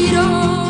giro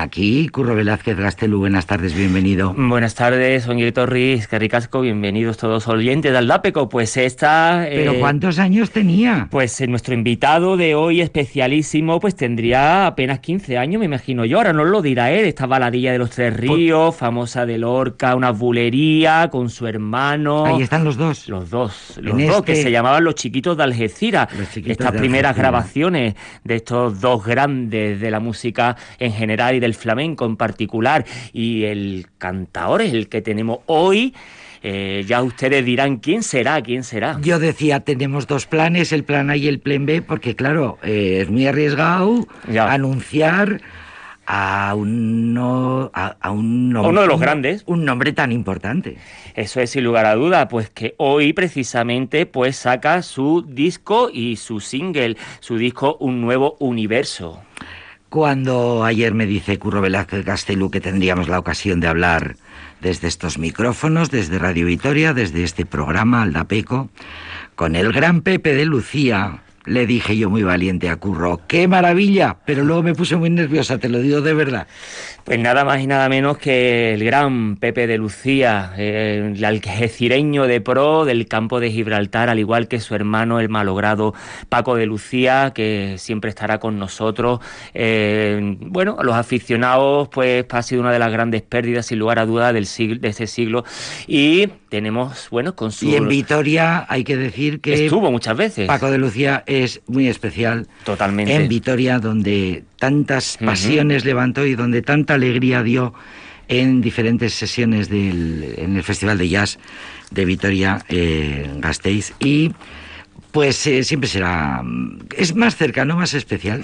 aquí. Curro Velázquez Gastelu, buenas tardes, bienvenido. Buenas tardes, Onguito Riz, Carricasco, bienvenidos todos oyentes de Aldapeco. Pues esta... ¿Pero eh, cuántos años tenía? Pues eh, nuestro invitado de hoy, especialísimo, pues tendría apenas 15 años, me imagino yo. Ahora no lo dirá él, esta baladilla de los Tres Ríos, famosa de Lorca, una bulería con su hermano. Ahí están los dos. Los dos, los dos, que este se llamaban Los Chiquitos de Algeciras. Estas primeras grabaciones de estos dos grandes de la música en general y del flamenco en particular y el cantador es el que tenemos hoy. Eh, ya ustedes dirán quién será, quién será. Yo decía, tenemos dos planes, el plan A y el plan B, porque claro, eh, es muy arriesgado anunciar a, uno, a, un uno de los grandes. Un nombre tan importante. Eso es sin lugar a duda, pues que hoy precisamente pues saca su disco y su single, su disco Un Nuevo Universo. Cuando ayer me dice Curro Velázquez Gastelú que tendríamos la ocasión de hablar desde estos micrófonos, desde Radio Vitoria, desde este programa Aldapeco, con el gran Pepe de Lucía, le dije yo muy valiente a Curro, ¡qué maravilla! Pero luego me puse muy nerviosa, te lo digo de verdad. Pues nada más y nada menos que el gran Pepe de Lucía, el algecireño de pro del campo de Gibraltar, al igual que su hermano, el malogrado Paco de Lucía, que siempre estará con nosotros. Eh, bueno, los aficionados, pues ha sido una de las grandes pérdidas, sin lugar a duda, del siglo, de este siglo. Y tenemos, bueno, con su... Y en Vitoria hay que decir que... Estuvo muchas veces. Paco de Lucía es muy especial. Totalmente. En Vitoria, donde tantas pasiones levantó y donde tanta alegría dio en diferentes sesiones del, en el Festival de Jazz de Vitoria eh, Gasteiz y pues eh, siempre será. Es más cercano, más especial.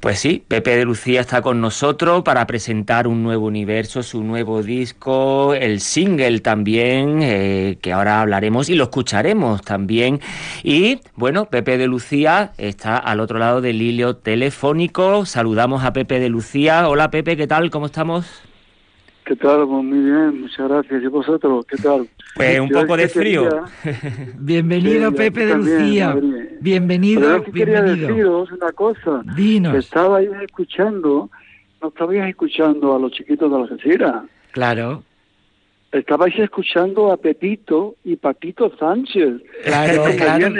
Pues sí, Pepe de Lucía está con nosotros para presentar un nuevo universo, su nuevo disco, el single también, eh, que ahora hablaremos y lo escucharemos también. Y bueno, Pepe de Lucía está al otro lado del hilo telefónico. Saludamos a Pepe de Lucía. Hola Pepe, ¿qué tal? ¿Cómo estamos? ¿Qué tal? Pues muy bien, muchas gracias. ¿Y vosotros? ¿Qué tal? Pues un poco de frío. bienvenido, Pepe de Lucía. bienvenido, Pero yo quería deciros una cosa. Dinos. Estabais escuchando, no estabais escuchando a los chiquitos de Algeciras. Claro. Estabais escuchando a Pepito y Paquito Sánchez. Claro, claro.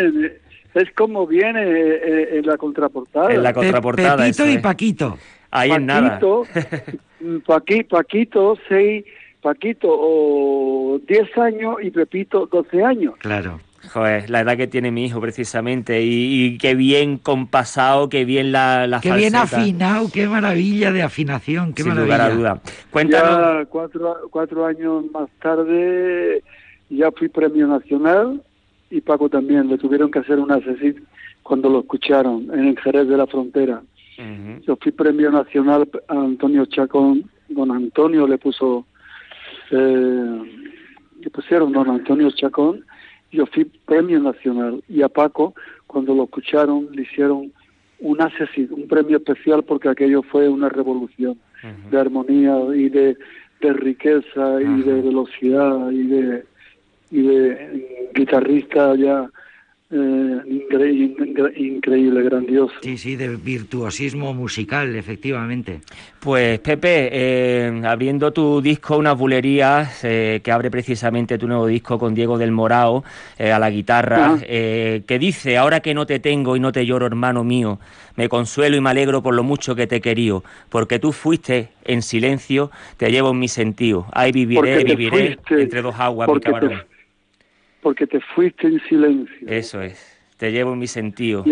es como viene eh, eh, en la contraportada. En la contraportada. Pepito y Paquito. Ahí en nada. Paquito, seis, Paquito o 10 años y Pepito 12 años. Claro. Joder, la edad que tiene mi hijo precisamente y, qué bien compasado, qué bien la, la Qué bien afinado, qué maravilla de afinación, qué Sin maravilla. lugar a duda. Cuéntanos. Ya cuatro, cuatro años más tarde ya fui premio nacional y Paco también. Le tuvieron que hacer una sesión cuando lo escucharon en el Jerez de la Frontera. Yo fui premio nacional a Antonio Chacón, don Antonio le puso, eh, le pusieron don Antonio Chacón, yo fui premio nacional. Y a Paco cuando lo escucharon le hicieron un un premio especial porque aquello fue una revolución de armonía y de, riqueza y de velocidad y de y de guitarrista ya eh, increíble, grandioso. Sí, sí, de virtuosismo musical, efectivamente. Pues Pepe, eh, abriendo tu disco Unas Bulerías, eh, que abre precisamente tu nuevo disco con Diego del Morao a la guitarra, que dice, ahora que no te tengo y no te lloro, hermano mío, me consuelo y me alegro por lo mucho que te he querido, porque tú fuiste en silencio, te llevo en mi sentido. Ahí viviré, viviré entre dos aguas, mi cabrón porque te fuiste en silencio. Eso es, te llevo en mi sentido.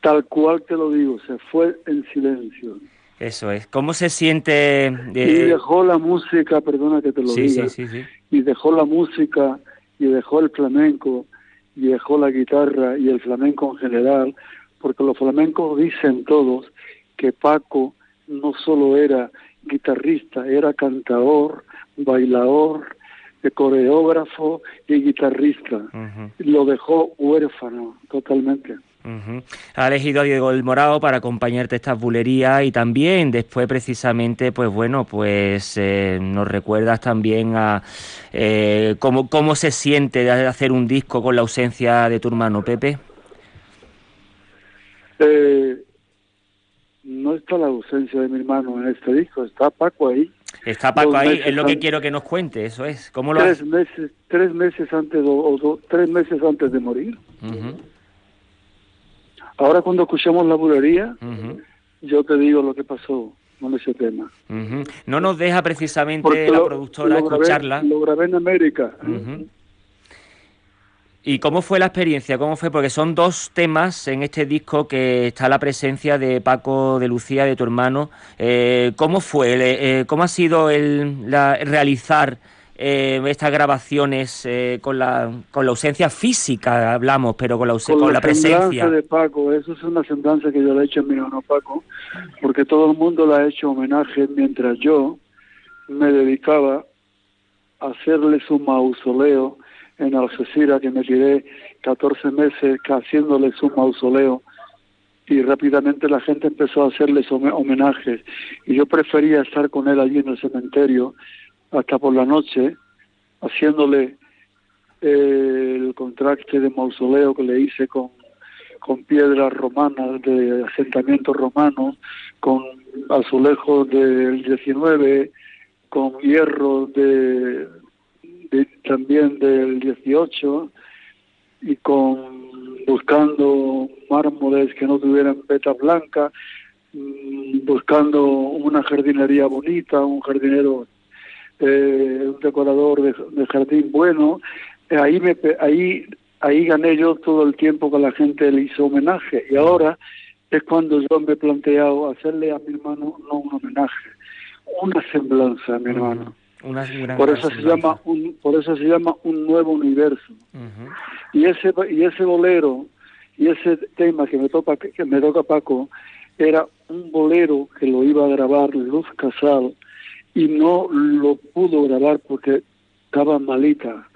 tal cual te lo digo, se fue en silencio. Eso es. ¿Cómo se siente? Y dejó la música, perdona que te lo diga, sí, sí, y dejó la música, y dejó el flamenco, y dejó la guitarra y el flamenco en general, porque los flamencos dicen todos que Paco no solo era guitarrista, era cantador, bailador, de coreógrafo y guitarrista. Lo dejó huérfano totalmente. Ha elegido a Diego el Morado para acompañarte estas bulerías y también después precisamente, pues bueno, pues eh, nos recuerdas también a eh, cómo, cómo se siente de hacer un disco con la ausencia de tu hermano Pepe. Eh, no está la ausencia de mi hermano en este disco, está Paco ahí. Está Paco ahí, es lo que quiero que nos cuente, eso es. ¿Cómo lo tres meses, tres meses antes o, tres meses antes de morir. Ahora cuando escuchamos la bulería, yo te digo lo que pasó con ese tema. No nos deja precisamente la productora escucharla. Lo grabé en América. ¿Y cómo fue la experiencia? ¿Cómo fue? Porque son dos temas en este disco que está la presencia de Paco de Lucía, de tu hermano. Eh, ¿Cómo fue? Eh, ¿Cómo ha sido el realizar eh, estas grabaciones con, la, con la ausencia física, hablamos, pero con la, con, la, presencia? de Paco, eso es una semblanza que yo le he hecho a mi hermano Paco, porque todo el mundo le ha hecho homenaje mientras yo me dedicaba a hacerle su mausoleo en Algeciras, que me quedé 14 meses haciéndole su mausoleo. Y rápidamente la gente empezó a hacerles homenajes y yo prefería estar con él allí en el cementerio hasta por la noche haciéndole eh, el contraste de mausoleo que le hice con, con piedras romanas de asentamientos romanos, con azulejos del 19, con hierro de, también del 18 y con buscando mármoles que no tuvieran peta blanca, mm, buscando una jardinería bonita, un jardinero, eh, un decorador de, jardín bueno. ahí me, ahí ahí gané yo todo el tiempo que la gente le hizo homenaje y ahora es cuando yo me he planteado hacerle a mi hermano no un homenaje, una semblanza a mi hermano. Por eso se llama un por eso se llama un nuevo universo. Y ese y ese bolero y ese tema que me toca que me toca Paco era un bolero que lo iba a grabar Luz Casal y no lo pudo grabar porque estaba malita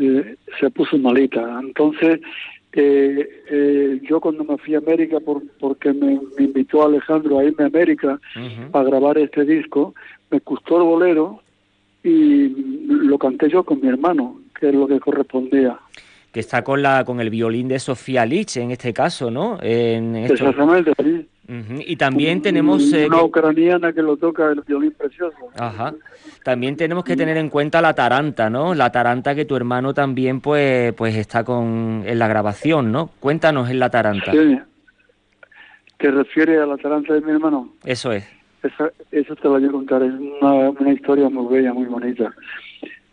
eh, se puso malita. Entonces, eh, eh, yo cuando me fui a América, por, porque me, invitó Alejandro a irme a América a grabar este disco, me gustó el bolero y lo canté yo con mi hermano, que es lo que correspondía que está con la con el violín de Sofía Lich en este caso, ¿no? En Exactamente, sí. Y también tenemos... Eh, una ucraniana que lo toca el violín precioso. Ajá. También tenemos que tener en cuenta la taranta, ¿no? La taranta que tu hermano también pues, pues está con en la grabación, ¿no? Cuéntanos en la taranta. Sí. ¿Te refieres a la taranta de mi hermano? Eso es. Esa, eso te lo voy a contar, es una, historia muy bella, muy bonita.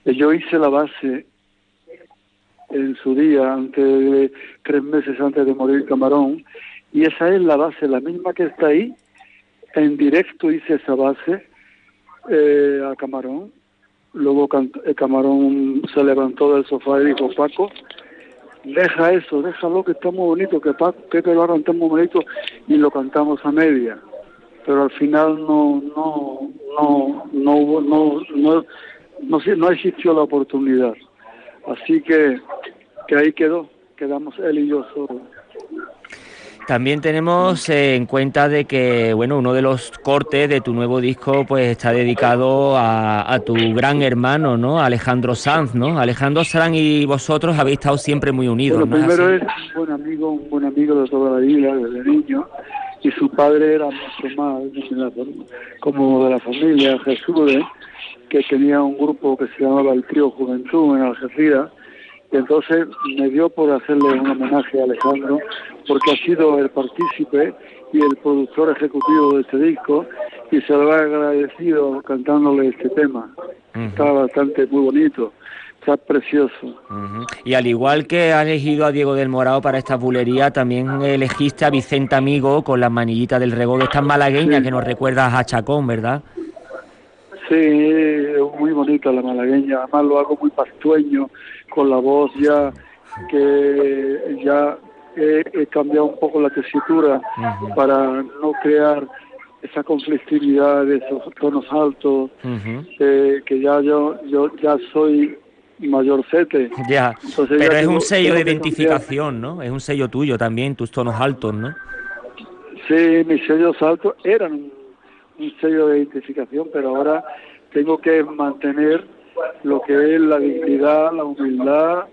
Yo hice la base en su día, antes tres meses antes de morir Camarón, y esa es la base, la misma que está ahí. En directo hice esa base eh, a Camarón. Luego Camarón se levantó del sofá y dijo, Paco, deja eso, déjalo que está muy bonito, que Paco, te lo está muy bonito, y lo cantamos a media. Pero al final no, no, no, no hubo, no, no, no, no existió la oportunidad. Así que, que ahí quedó, quedamos él y yo solos. También tenemos en cuenta de que bueno uno de los cortes de tu nuevo disco pues está dedicado a, tu gran hermano, ¿no? Alejandro Sanz, ¿no? Alejandro Sanz y vosotros habéis estado siempre muy unidos. Bueno, primero es, un buen amigo, un buen amigo de toda la vida, desde niño, y su padre era mucho más como de la familia Jesús, ¿eh? que tenía un grupo que se llamaba el Trío Juventud en Algeciras y entonces me dio por hacerle un homenaje a Alejandro, porque ha sido el partícipe y el productor ejecutivo de este disco, y se lo ha agradecido cantándole este tema. Está bastante muy bonito, está precioso. Y al igual que ha elegido a Diego del Morado para esta bulería, también elegiste a Vicente Amigo con las manillitas del rego de estas malagueñas que nos recuerdas a Chacón, ¿verdad? Sí, muy bonita la malagueña, además lo hago muy pastueño, con la voz ya que ya he, cambiado un poco la tesitura para no crear esa conflictividad de esos tonos altos eh, que ya yo yo ya soy mayorcete ya pero es un sello de identificación no es un sello tuyo también tus tonos altos no sí mis sellos altos eran un sello de identificación pero ahora tengo que mantener lo que es la dignidad, la humildad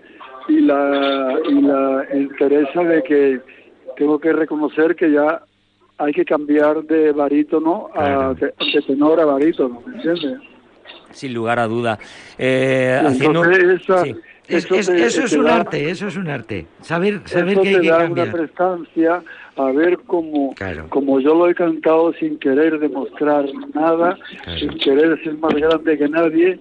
y la, y la interés de que tengo que reconocer que ya hay que cambiar de barítono a de, tenor a barítono, ¿me entiendes? Sin lugar a duda. Eh, eso, es un arte, eso es un arte. Saber, saber que hay que cambiar. una prestancia a ver cómo, como yo lo he cantado sin querer demostrar nada, sin querer ser más grande que nadie,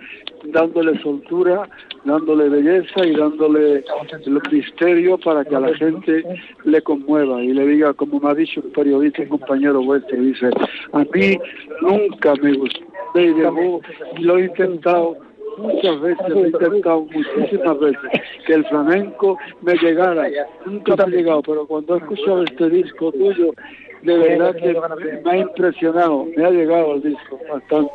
dándole soltura, dándole belleza y dándole el misterio para que a la gente le conmueva y le diga, como me ha dicho un periodista, un compañero vuestro, dice, a mí nunca me gustó, y lo he intentado muchas veces, he intentado muchísimas veces que el flamenco me llegara, nunca me ha llegado, pero cuando he escuchado este disco tuyo, de verdad que me ha impresionado, me ha llegado el disco bastante.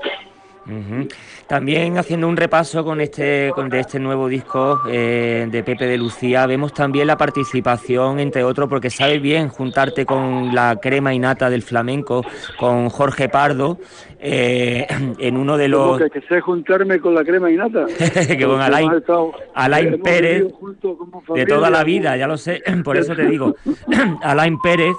También haciendo un repaso con este, con de este nuevo disco eh, de Pepe de Lucía, vemos también la participación, entre otros, porque sabes bien juntarte con la crema innata del flamenco, con Jorge Pardo, eh, en uno de los... Que, que sé juntarme con la crema innata. que con Alain, Alain Pérez, de toda la vida, ya lo sé, por eso te digo. Alain Pérez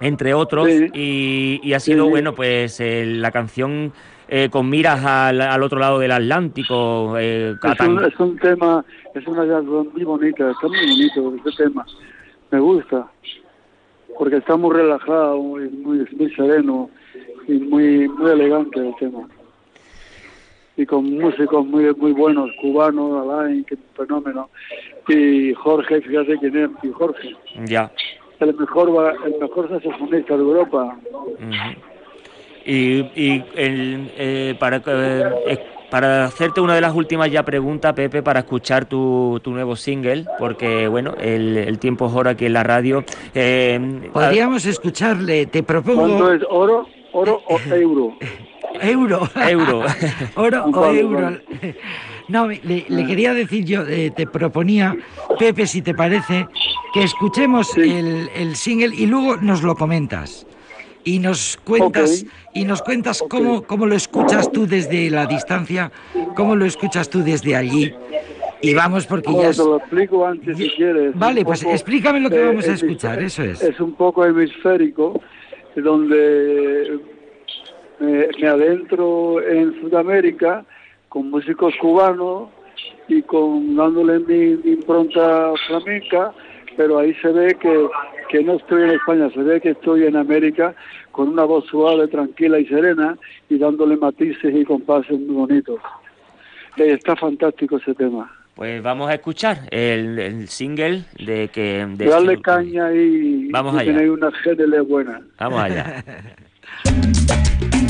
entre otros, y, ha sido, bueno, pues eh, la canción eh, con miras al, otro lado del Atlántico. Eh, es, un, tema, es una canción muy bonita, está muy bonito este tema, me gusta, porque está muy relajado, muy, muy, sereno y muy, muy elegante el tema. Y con músicos muy muy buenos, cubanos, Alain, que fenómeno, y Jorge, fíjate quién es, y Jorge. Ya el mejor el mejor saxofonista de Europa. Y, y el, eh, para eh, para hacerte una de las últimas ya preguntas, Pepe, para escuchar tu, tu nuevo single, porque bueno, el, el, tiempo es oro aquí en la radio. Eh, Podríamos escucharle, te propongo. ¿Cuánto es oro, oro o euro? euro. Euro. oro o euro. No, le, quería decir yo, eh, te proponía, Pepe, si te parece, que escuchemos el, el, single y luego nos lo comentas. Y nos cuentas, y nos cuentas cómo, cómo lo escuchas tú desde la distancia, cómo lo escuchas tú desde allí. Y vamos porque ya... Te lo explico antes si quieres. Vale, pues explícame lo que vamos a escuchar, eso es. Es un poco hemisférico, donde me adentro en Sudamérica con músicos cubanos y con dándole mi, impronta flamenca, pero ahí se ve que, que no estoy en España, se ve que estoy en América con una voz suave, tranquila y serena y dándole matices y compases muy bonitos. Está fantástico ese tema. Pues vamos a escuchar el, single de que... De Darle este caña y, vamos y tenéis una GDL buena. Vamos allá.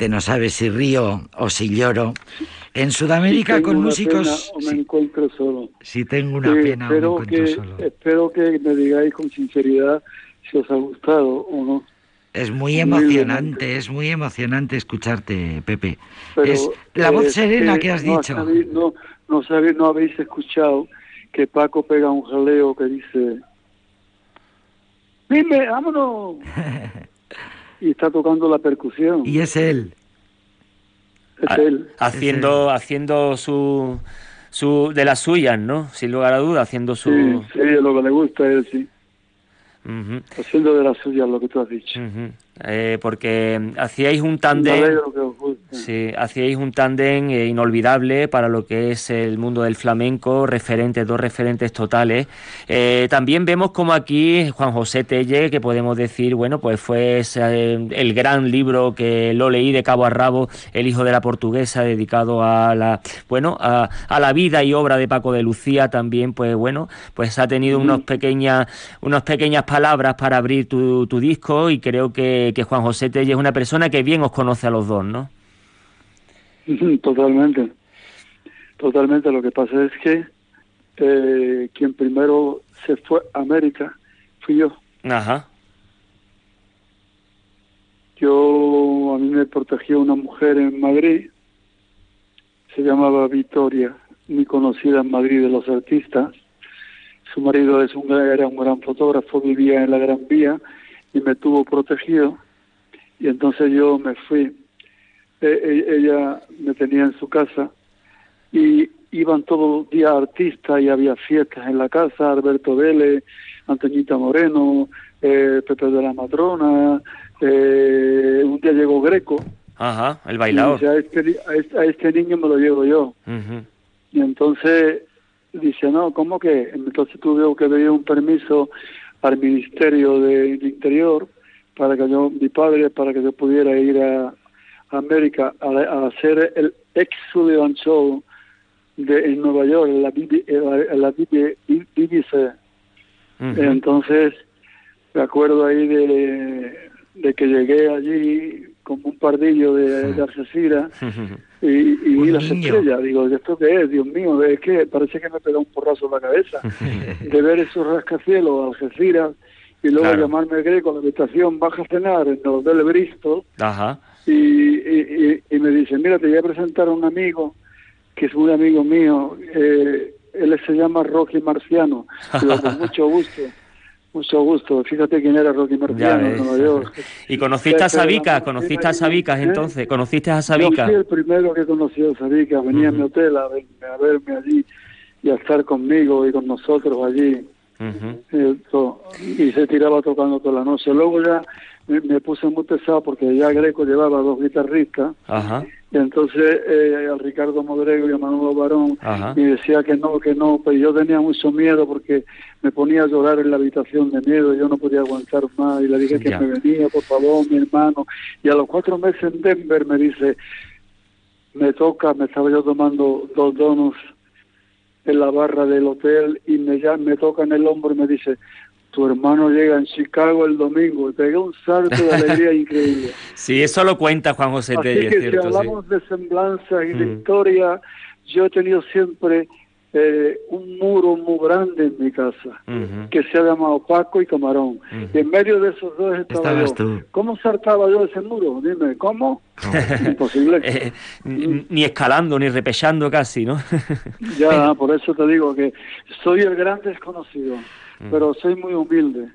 gente no sabe si río o si lloro. En Sudamérica con músicos... o me encuentro solo. Si tengo una pena o me encuentro solo. Espero que me digáis con sinceridad si os ha gustado o no. Es muy emocionante, es muy emocionante escucharte, Pepe. es la voz serena que, has dicho. no, no, sabéis, no habéis escuchado que Paco pega un jaleo que dice, dime, vámonos. y está tocando la percusión. Y es él. Es él. Haciendo, haciendo su, su, de las suyas, ¿no? Sin lugar a duda, haciendo su... Sí, sí, lo que le gusta es, sí. Haciendo de las suyas lo que tú has dicho. Eh, porque hacíais un tándem sí, hacíais un tándem eh, inolvidable para lo que es el mundo del flamenco referentes dos referentes totales. Eh, también vemos como aquí Juan José Telle que podemos decir bueno pues fue el gran libro que lo leí de cabo a rabo el hijo de la portuguesa dedicado a la bueno a, la vida y obra de Paco de Lucía también pues bueno pues ha tenido unos pequeñas unas pequeñas palabras para abrir tu, tu disco y creo que que, Juan José Telle es una persona que bien os conoce a los dos, ¿no? Totalmente, totalmente. Lo que pasa es que eh, quien primero se fue a América fui yo. Ajá. Yo, a mí me protegió una mujer en Madrid, se llamaba Victoria, muy conocida en Madrid de los artistas. Su marido es un, era un gran fotógrafo, vivía en la Gran Vía y me tuvo protegido y entonces yo me fui. E, e, ella me tenía en su casa y iban todos los días artistas y había fiestas en la casa, Alberto Vélez, Antoñita Moreno, eh, Pepe de la Madrona, eh, un día llegó Greco. Ajá, el bailador. a, este, a, este, niño me lo llevo yo. Y entonces dice, no, ¿cómo que? Entonces tuve que pedir un permiso al Ministerio del Interior para que yo, mi padre, para que yo pudiera ir a, América a, hacer el ex Sullivan Show de, en Nueva York, en la, la BBC. Entonces, me acuerdo ahí de, de que llegué allí como un pardillo de, de y, y vi las estrellas. Digo, ¿esto qué es? Dios mío, es que parece que me pegó un porrazo en la cabeza de ver esos rascacielos, Algeciras, y luego llamarme a Greco a la habitación, baja a cenar en el Hotel Bristol. Y, y, y, me dice, mira, te voy a presentar a un amigo que es un amigo mío. Eh, él se llama Rocky Marciano. con mucho gusto. Mucho gusto. Fíjate quién era Rocky Marciano en Nueva York. ¿Y conociste a Sabica? ¿Conociste a Sabica entonces? ¿Conociste a Sabica? Yo fui el primero que conocí a Sabica. Venía a mi hotel a verme allí y a estar conmigo y con nosotros allí y se tiraba tocando toda la noche. Luego ya me, puse muy pesado porque ya Greco llevaba dos guitarristas. Y entonces eh, al Ricardo Modrego y a Manuel Barón y decía que no, que no, pero yo tenía mucho miedo porque me ponía a llorar en la habitación de miedo, yo no podía aguantar más y le dije que me venía, por favor, mi hermano. Y a los cuatro meses en Denver me dice, me toca, me estaba yo tomando dos donos en la barra del hotel y me, ya, me toca en el hombro y me dice, tu hermano llega en Chicago el domingo. Y pegué un salto de alegría increíble. Sí, eso lo cuenta Juan José Así que si hablamos de semblanza y de mm. historia, yo he tenido siempre eh, un muro muy grande en mi casa, que se ha llamado Paco y Camarón. Y en medio de esos dos estaba yo. ¿Cómo saltaba yo ese muro? Dime, ¿cómo? Imposible. Eh, ni escalando, ni repechando casi, ¿no? ya, por eso te digo que soy el gran desconocido pero soy muy humilde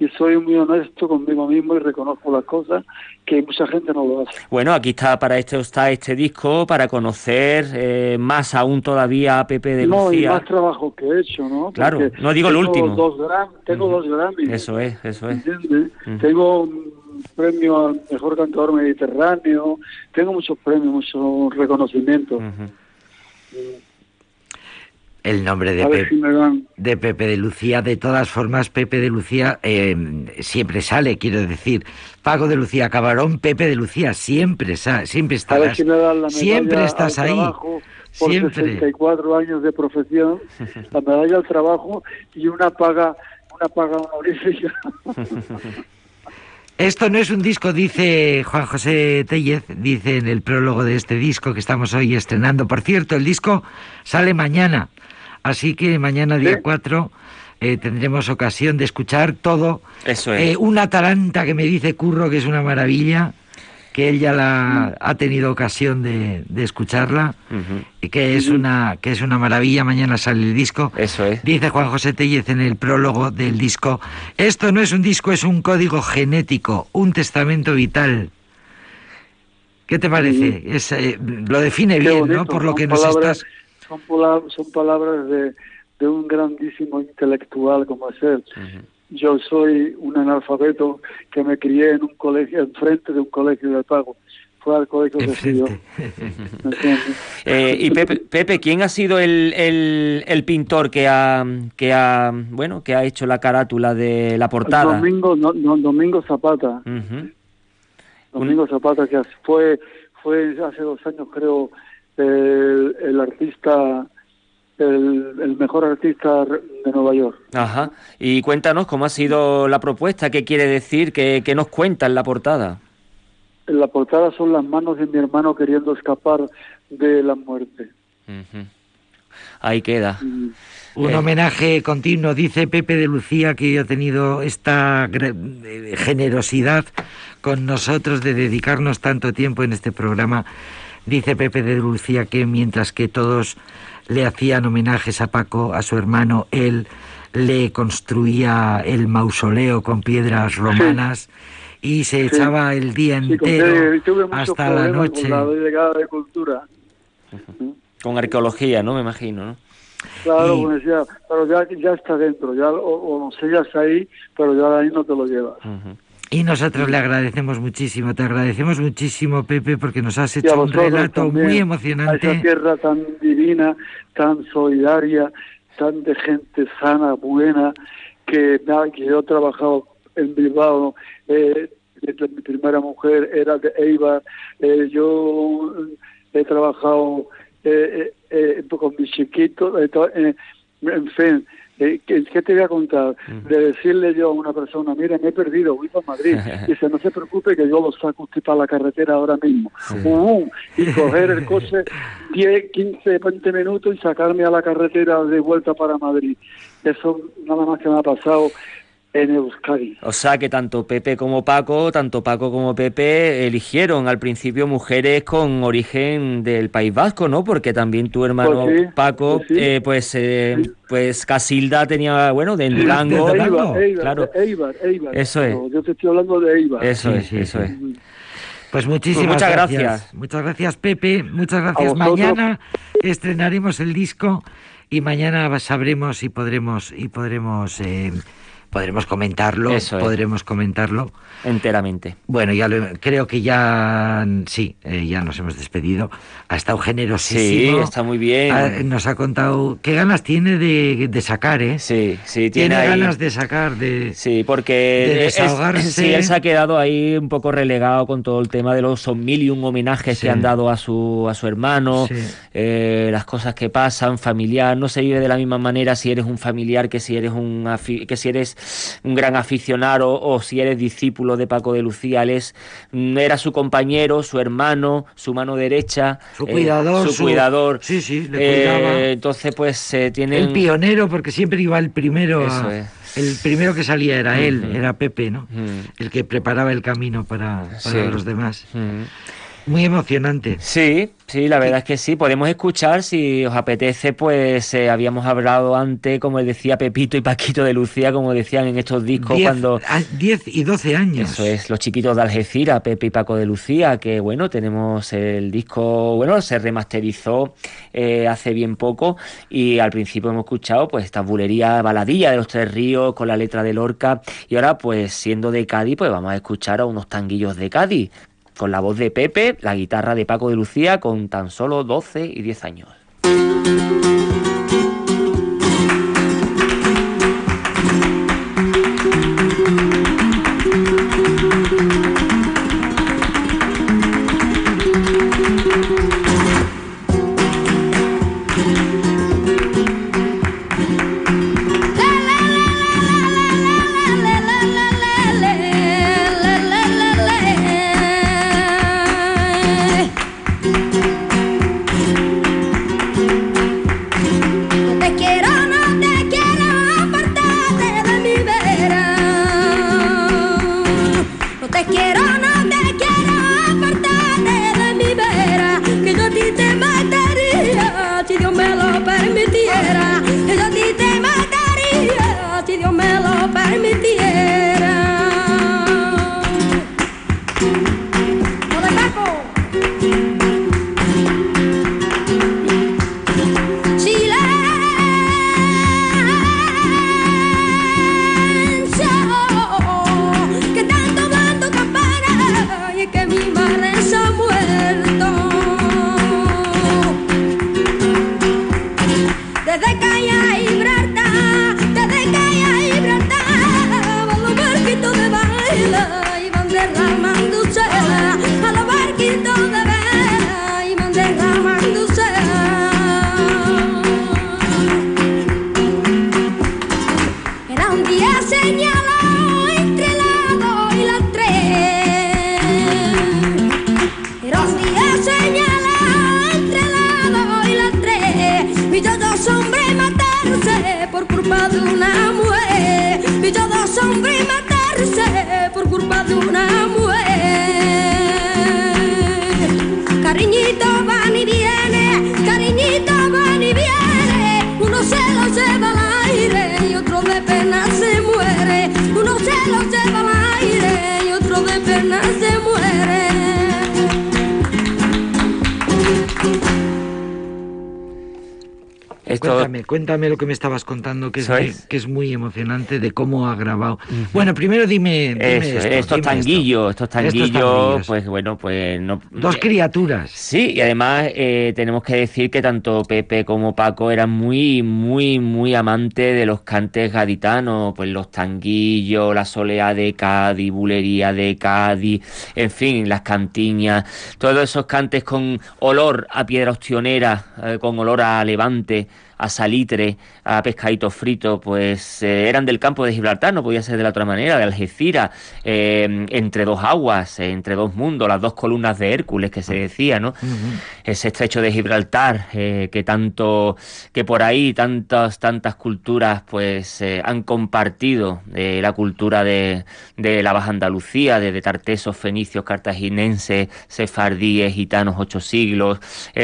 y soy muy honesto conmigo mismo y reconozco las cosas que mucha gente no lo hace. Bueno, aquí está para esto está este disco para conocer eh, más aún todavía a Pepe de Lucía. No, y más trabajo que he hecho, ¿no? Claro, no digo el último. Dos tengo dos Grammys. Eso es, eso es. Tengo un premio al mejor cantador mediterráneo, tengo muchos premios, muchos reconocimientos el nombre de, Pepe, de Pepe de Lucía. De todas formas, Pepe de Lucía eh, siempre sale, quiero decir. Pago de Lucía Cabarón, Pepe de Lucía, siempre, siempre estarás. siempre estás ahí. Por siempre. 64 años de profesión, la medalla al trabajo y una paga, una paga honorífica. Esto no es un disco, dice Juan José Tellez, dice en el prólogo de este disco que estamos hoy estrenando. Por cierto, el disco sale mañana, así que mañana día 4 eh, tendremos ocasión de escuchar todo. Eso es. Eh, una Taranta que me dice Curro que es una maravilla que él ya la ha tenido ocasión de, escucharla y que es una que es una maravilla mañana sale el disco eso es dice Juan José Tellez en el prólogo del disco esto no es un disco es un código genético un testamento vital ¿qué te parece? Es, eh, lo define bien ¿no? por lo que nos estás son, son palabras de, de, un grandísimo intelectual como es él yo soy un analfabeto que me crié en un colegio, enfrente de un colegio de pago. Fue al colegio de Río. eh, y Pepe, Pepe, ¿quién ha sido el, el, el, pintor que ha, que ha, bueno, que ha hecho la carátula de la portada? Domingo, no, Domingo Zapata. Domingo Zapata, que fue, fue hace dos años, creo, el, el artista el, mejor artista de Nueva York. Ajá. Y cuéntanos cómo ha sido la propuesta, qué quiere decir, qué, nos cuenta en la portada. En la portada son las manos de mi hermano queriendo escapar de la muerte. Ahí queda. Mm. Un eh. homenaje continuo, dice Pepe de Lucía, que ha tenido esta eh, generosidad con nosotros de dedicarnos tanto tiempo en este programa. Dice Pepe de Lucía que mientras que todos le hacían homenajes a Paco, a su hermano, él le construía el mausoleo con piedras romanas y se echaba el día entero hasta la noche. Con la de cultura. Con arqueología, ¿no? Me imagino, ¿no? Claro, pues pero ya, ya está dentro, ya o, no sé, ya está ahí, pero ya ahí no te lo llevas. Y nosotros le agradecemos muchísimo, te agradecemos muchísimo, Pepe, porque nos has hecho un relato muy emocionante. A esa tierra tan divina, tan solidaria, tan de gente sana, buena, que, que yo he trabajado en Bilbao, eh, mi primera mujer era de Eibar, eh, yo he trabajado eh, eh, con mis chiquitos, en fin, ¿Qué, te voy a contar? De decirle yo a una persona, mire, me he perdido, voy para Madrid. Dice, no se preocupe que yo lo saco usted para la carretera ahora mismo. y coger el coche 10, 15, 20 minutos y sacarme a la carretera de vuelta para Madrid. Eso nada más que me ha pasado en Euskadi. O sea que tanto Pepe como Paco, tanto Paco como Pepe eligieron al principio mujeres con origen del País Vasco, ¿no? Porque también tu hermano pues Paco, pues, eh, pues, eh, pues Casilda tenía, bueno, de Durango, claro. Eibar, Eibar, Eso es. yo te estoy hablando de Eibar. Eso es, eso es. Pues muchísimas pues muchas gracias. Muchas gracias, Pepe. Muchas gracias. Mañana estrenaremos el disco y mañana sabremos y podremos y podremos eh, podremos comentarlo, podremos comentarlo enteramente. Bueno, ya creo que ya sí, eh, ya nos hemos despedido. Ha estado generosísimo. Sí, está muy bien. nos ha contado qué ganas tiene de, sacar, ¿eh? Sí, sí, tiene, ganas de sacar, de Sí, porque desahogarse. sí, él se ha quedado ahí un poco relegado con todo el tema de los son mil y un homenajes que han dado a su a su hermano, eh, las cosas que pasan, familiar, no se vive de la misma manera si eres un familiar que si eres un que si eres un gran aficionado o si eres discípulo de Paco de Lucía, él mm, era su compañero, su hermano, su mano derecha, su cuidador, eh, su, cuidador. Sí, sí, le cuidaba. Eh, entonces, pues se tiene el pionero, porque siempre iba el primero. El primero que salía era él, era Pepe, ¿no? El que preparaba el camino para, los demás. Muy emocionante. Sí, sí, la verdad es que sí. Podemos escuchar, si os apetece, pues eh, habíamos hablado antes, como decía Pepito y Paquito de Lucía, como decían en estos discos cuando... 10 y 12 años. Eso es, los chiquitos de Algeciras, Pepe y Paco de Lucía, que bueno, tenemos el disco, bueno, se remasterizó eh, hace bien poco y al principio hemos escuchado pues esta bulería baladilla de los Tres Ríos con la letra de Lorca y ahora pues siendo de Cádiz pues vamos a escuchar a unos tanguillos de Cádiz con la voz de Pepe, la guitarra de Paco de Lucía con tan solo 12 y 10 años. Contando, que es, muy, que es muy emocionante de cómo ha grabado. Bueno, primero dime, estos, tanguillos, estos tanguillos, pues bueno, pues no. Dos criaturas. Sí, y además eh, tenemos que decir que tanto Pepe como Paco eran muy, muy, muy amantes de los cantes gaditanos, pues los tanguillos, la soleá de Cádiz, bulería de Cádiz, en fin, las cantiñas, todos esos cantes con olor a piedra ostionera, eh, con olor a levante a salitre, a pescadito frito, pues eh, eran del campo de Gibraltar, no podía ser de la otra manera, de Algeciras, eh, entre dos aguas, eh, entre dos mundos, las dos columnas de Hércules que se decía, ¿no? Ese estrecho de Gibraltar, que tanto, que por ahí tantas, tantas culturas pues han compartido la cultura de, de, la Baja Andalucía, desde tartesos, fenicios, cartaginenses, sefardíes, gitanos, ocho siglos,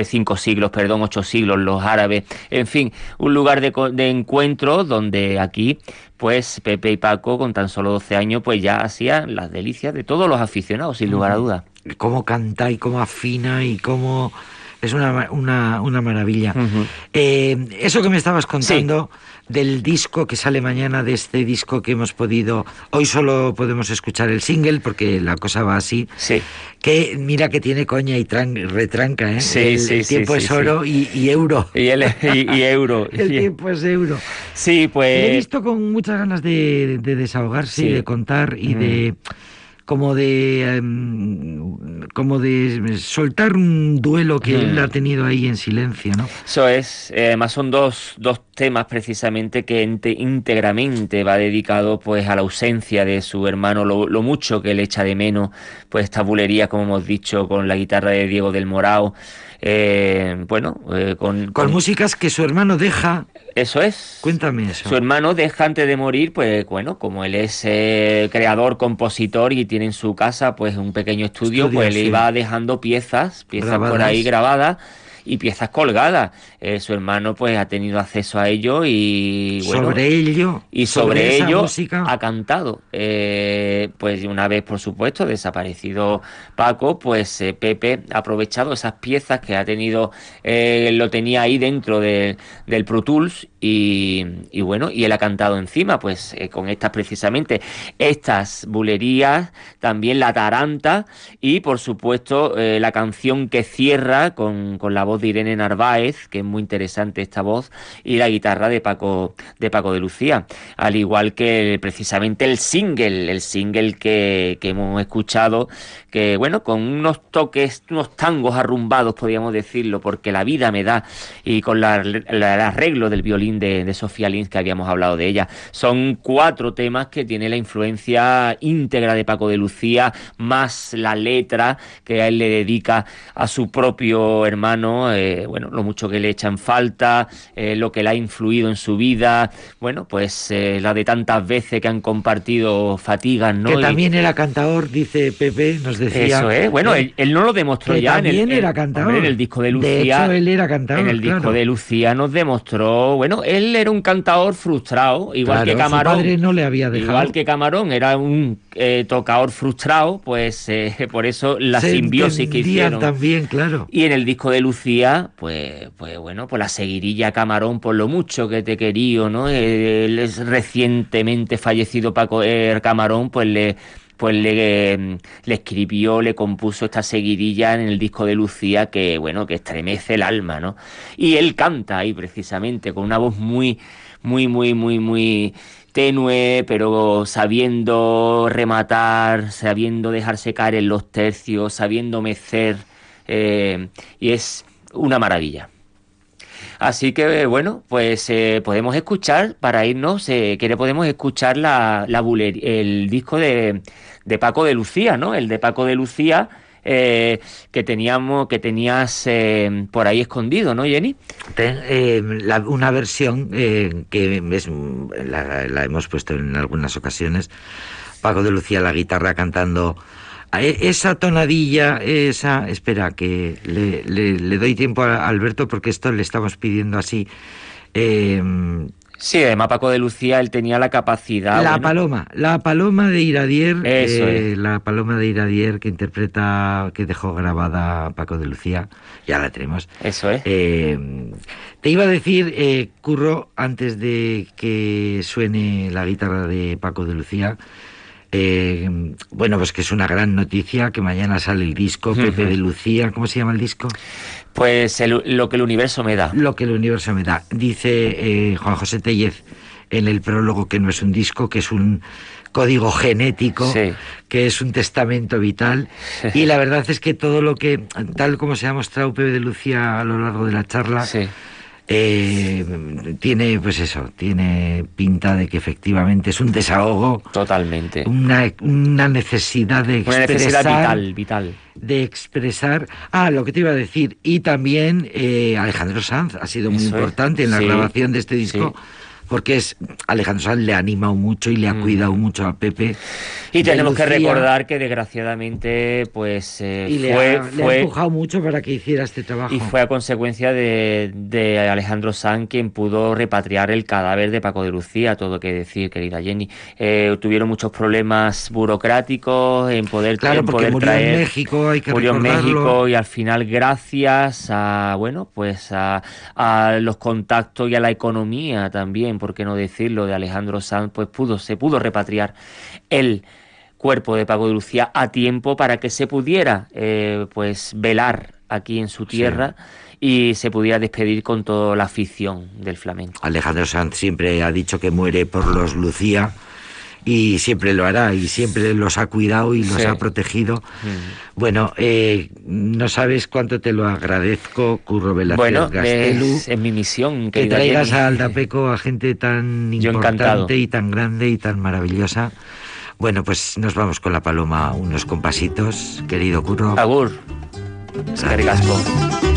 cinco siglos, perdón, ocho siglos, los árabes, en fin, un lugar de, de encuentro donde aquí pues Pepe y Paco con tan solo 12 años pues ya hacían las delicias de todos los aficionados, sin lugar a dudas. Cómo canta y cómo afina y cómo... Es una, una, una maravilla. Eh, eso que me estabas contando del disco que sale mañana, de este disco que hemos podido... Hoy solo podemos escuchar el single porque la cosa va así. Sí. Que mira que tiene coña y retranca, ¿eh? Sí, el, sí, el tiempo es oro y, euro. Y, el, y, euro. el tiempo es euro. Sí, pues... he visto con muchas ganas de, desahogarse y de contar y de como de em, como de soltar un duelo que él ha tenido ahí en silencio, ¿no? Eso es, eh, además son dos, dos temas precisamente que íntegramente va dedicado pues a la ausencia de su hermano, lo, lo, mucho que le echa de menos, pues esta bulería, como hemos dicho, con la guitarra de Diego del Morao, eh, bueno, eh, con, con, músicas que su hermano deja. Eso es. Cuéntame eso. Su hermano deja antes de morir, pues bueno, como él es eh, creador, compositor y tiene en su casa pues un pequeño estudio, pues le iba dejando piezas, piezas por ahí grabadas y piezas colgadas. Eh, su hermano pues ha tenido acceso a ello y bueno, sobre ello y sobre, ello ha cantado. Eh, pues una vez por supuesto desaparecido Paco, pues eh, Pepe ha aprovechado esas piezas que ha tenido, lo tenía ahí dentro del Pro Tools y, y, bueno, y él ha cantado encima, pues con estas precisamente, estas bulerías, también la taranta y por supuesto la canción que cierra con, con la voz de Irene Narváez, que es muy interesante esta voz, y la guitarra de Paco de, Paco de Lucía, al igual que precisamente el single, el single que, hemos escuchado, que bueno, con unos toques, unos tangos arrumbados, podríamos decirlo, porque la vida me da, y con la, el arreglo del violín de, de Sofía Lins, que habíamos hablado de ella. Son cuatro temas que tiene la influencia íntegra de Paco de Lucía, más la letra que a él le dedica a su propio hermano, eh, bueno, lo mucho que le echan falta, eh, lo que le ha influido en su vida, bueno, pues eh, la de tantas veces que han compartido fatigas, ¿no? Que también era cantador, dice Pepe, nos decía. Eso es, bueno, él, no lo demostró ya en el, era cantador. en el disco de Lucía. De hecho, él era cantador. En el disco de Lucía nos demostró, bueno, él era un cantador frustrado, igual que Camarón. Su padre no le había dejado. Igual que Camarón era un tocador frustrado, pues por eso la simbiosis que hicieron. también, claro. Y en el disco de Lucía pues, pues bueno, pues la seguirilla Camarón por lo mucho que te quería, ¿no? Él es recientemente fallecido Paco er, Camarón, pues le pues le, le, escribió, le compuso esta seguidilla en el disco de Lucía que, bueno, que estremece el alma, ¿no? Y él canta ahí precisamente con una voz muy, muy, muy, muy, muy tenue, pero sabiendo rematar, sabiendo dejarse caer en los tercios, sabiendo mecer, eh, y es una maravilla. Así que bueno, pues eh, podemos escuchar, para irnos, eh, que podemos escuchar la, la el disco de, de, Paco de Lucía, ¿no? El de Paco de Lucía, eh, que teníamos, que tenías eh, por ahí escondido, ¿no, Jenny? Eh, una versión que es, la, hemos puesto en algunas ocasiones. Paco de Lucía la guitarra cantando esa tonadilla, esa. Espera, que le, doy tiempo a Alberto porque esto le estamos pidiendo así. Sí, además Paco de Lucía, él tenía la capacidad... La paloma, la paloma de Iradier, eh, la paloma de Iradier que interpreta, que dejó grabada Paco de Lucía, ya la tenemos. Eso es. Eh, te iba a decir, eh, Curro, antes de que suene la guitarra de Paco de Lucía, eh, bueno, pues que es una gran noticia que mañana sale el disco Pepe de Lucía. ¿Cómo se llama el disco? Pues lo que el universo me da. Lo que el universo me da. Dice eh, Juan José Tellez en el prólogo que no es un disco, que es un código genético, que es un testamento vital. Y la verdad es que todo lo que, tal como se ha mostrado Pepe de Lucía a lo largo de la charla, eh, tiene, pues eso, tiene pinta de que efectivamente es un desahogo. Totalmente. Una, una necesidad de expresar. Una necesidad vital, vital. De expresar. Ah, lo que te iba a decir. Y también eh, Alejandro Sanz ha sido muy importante en la grabación de este disco porque es Alejandro Sanz le ha animado mucho y le ha mm. cuidado mucho a Pepe. Y tenemos que recordar que desgraciadamente pues eh, le fue, ha, le ha empujado mucho para que hiciera este trabajo. Y fue a consecuencia de, de, Alejandro Sanz quien pudo repatriar el cadáver de Paco de Lucía, todo que decir, querida Jenny. Eh, tuvieron muchos problemas burocráticos en poder, claro, porque murió en México, hay que murió en México y al final gracias a bueno pues a, a los contactos y a la economía también por qué no decirlo, de Alejandro Sanz, pues pudo, se pudo repatriar el cuerpo de Paco de Lucía a tiempo para que se pudiera eh, pues velar aquí en su tierra. y se pudiera despedir con toda la afición del flamenco. Alejandro Sanz siempre ha dicho que muere por los Lucía y siempre lo hará y siempre los ha cuidado y los ha protegido. Mm. Bueno, eh, no sabes cuánto te lo agradezco, Curro Velázquez bueno, Es, mi misión. Que traigas a Aldapeco a gente tan importante y tan grande y tan maravillosa. Bueno, pues nos vamos con la paloma unos compasitos, querido Curro. Agur. Adiós.